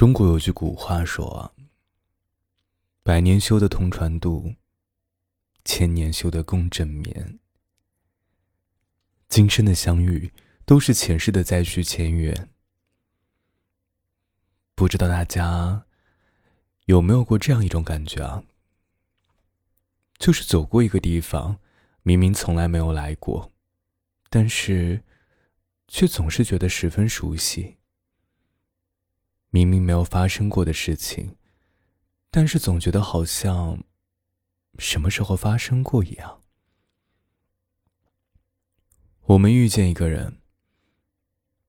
中国有句古话说啊：“百年修得同船渡，千年修得共枕眠。”今生的相遇，都是前世的再续前缘。不知道大家有没有过这样一种感觉啊？就是走过一个地方，明明从来没有来过，但是却总是觉得十分熟悉。明明没有发生过的事情，但是总觉得好像什么时候发生过一样。我们遇见一个人，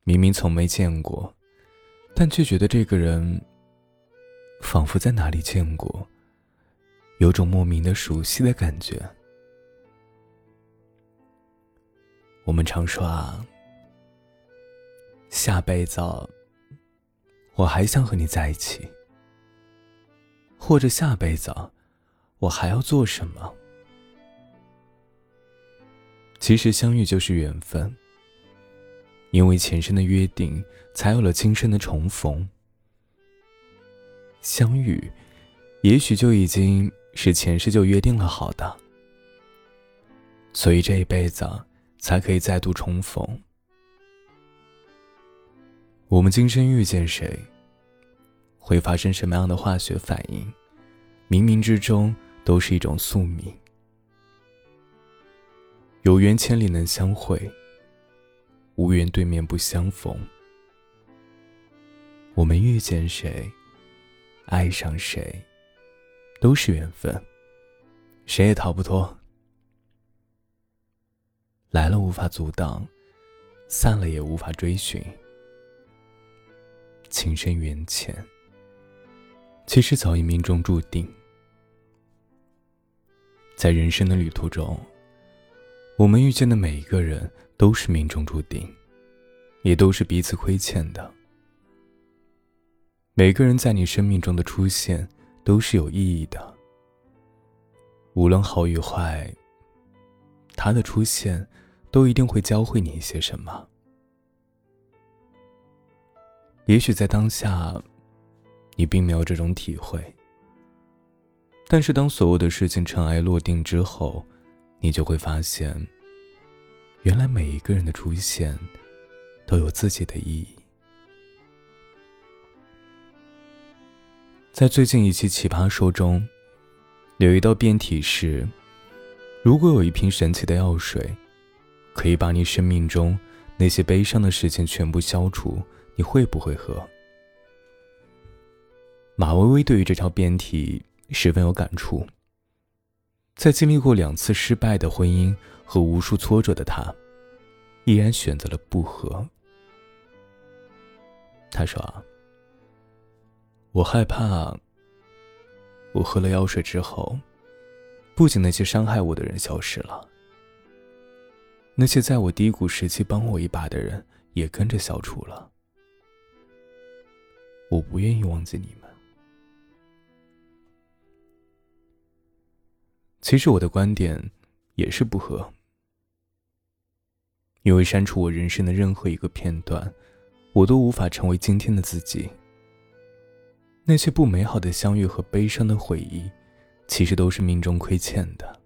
明明从没见过，但却觉得这个人仿佛在哪里见过，有种莫名的熟悉的感觉。我们常说啊，下辈子。我还想和你在一起，或者下辈子，我还要做什么？其实相遇就是缘分，因为前生的约定，才有了今生的重逢。相遇，也许就已经是前世就约定了好的，所以这一辈子才可以再度重逢。我们今生遇见谁，会发生什么样的化学反应？冥冥之中都是一种宿命。有缘千里能相会，无缘对面不相逢。我们遇见谁，爱上谁，都是缘分，谁也逃不脱。来了无法阻挡，散了也无法追寻。情深缘浅，其实早已命中注定。在人生的旅途中，我们遇见的每一个人都是命中注定，也都是彼此亏欠的。每个人在你生命中的出现都是有意义的，无论好与坏，他的出现都一定会教会你一些什么。也许在当下，你并没有这种体会。但是当所有的事情尘埃落定之后，你就会发现，原来每一个人的出现，都有自己的意义。在最近一期《奇葩说》中，有一道辩题是：如果有一瓶神奇的药水，可以把你生命中那些悲伤的事情全部消除。你会不会喝？马薇薇对于这条辩题十分有感触。在经历过两次失败的婚姻和无数挫折的她，依然选择了不喝。她说：“，我害怕，我喝了药水之后，不仅那些伤害我的人消失了，那些在我低谷时期帮我一把的人也跟着消除了。”我不愿意忘记你们。其实我的观点也是不合，因为删除我人生的任何一个片段，我都无法成为今天的自己。那些不美好的相遇和悲伤的回忆，其实都是命中亏欠的。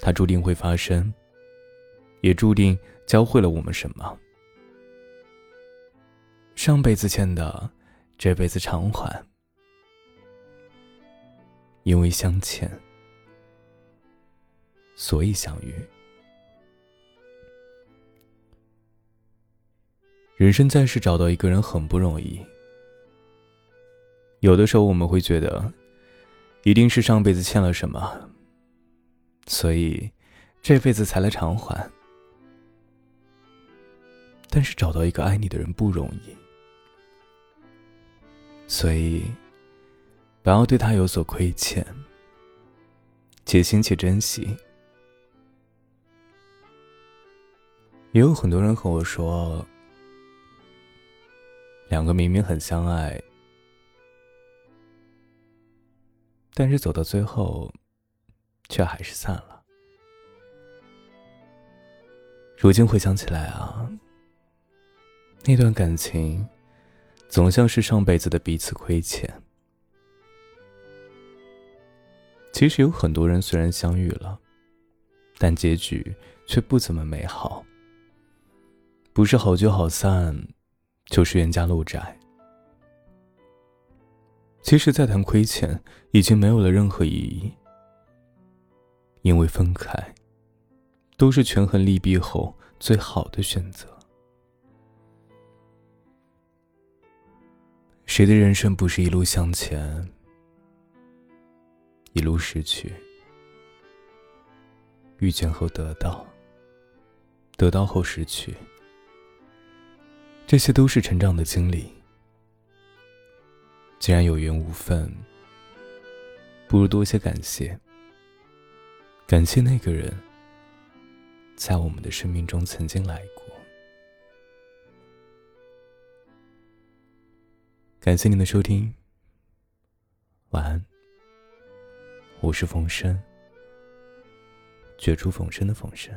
它注定会发生，也注定教会了我们什么。上辈子欠的，这辈子偿还。因为相欠，所以相遇。人生在世，找到一个人很不容易。有的时候，我们会觉得，一定是上辈子欠了什么，所以这辈子才来偿还。但是，找到一个爱你的人不容易。所以，不要对他有所亏欠，且行且珍惜。也有很多人和我说，两个明明很相爱，但是走到最后，却还是散了。如今回想起来啊，那段感情。总像是上辈子的彼此亏欠。其实有很多人虽然相遇了，但结局却不怎么美好。不是好聚好散，就是冤家路窄。其实再谈亏欠，已经没有了任何意义。因为分开，都是权衡利弊后最好的选择。谁的人生不是一路向前，一路失去？遇见后得到，得到后失去，这些都是成长的经历。既然有缘无分，不如多些感谢。感谢那个人，在我们的生命中曾经来过。感谢您的收听，晚安。我是冯生，绝处逢生的冯生。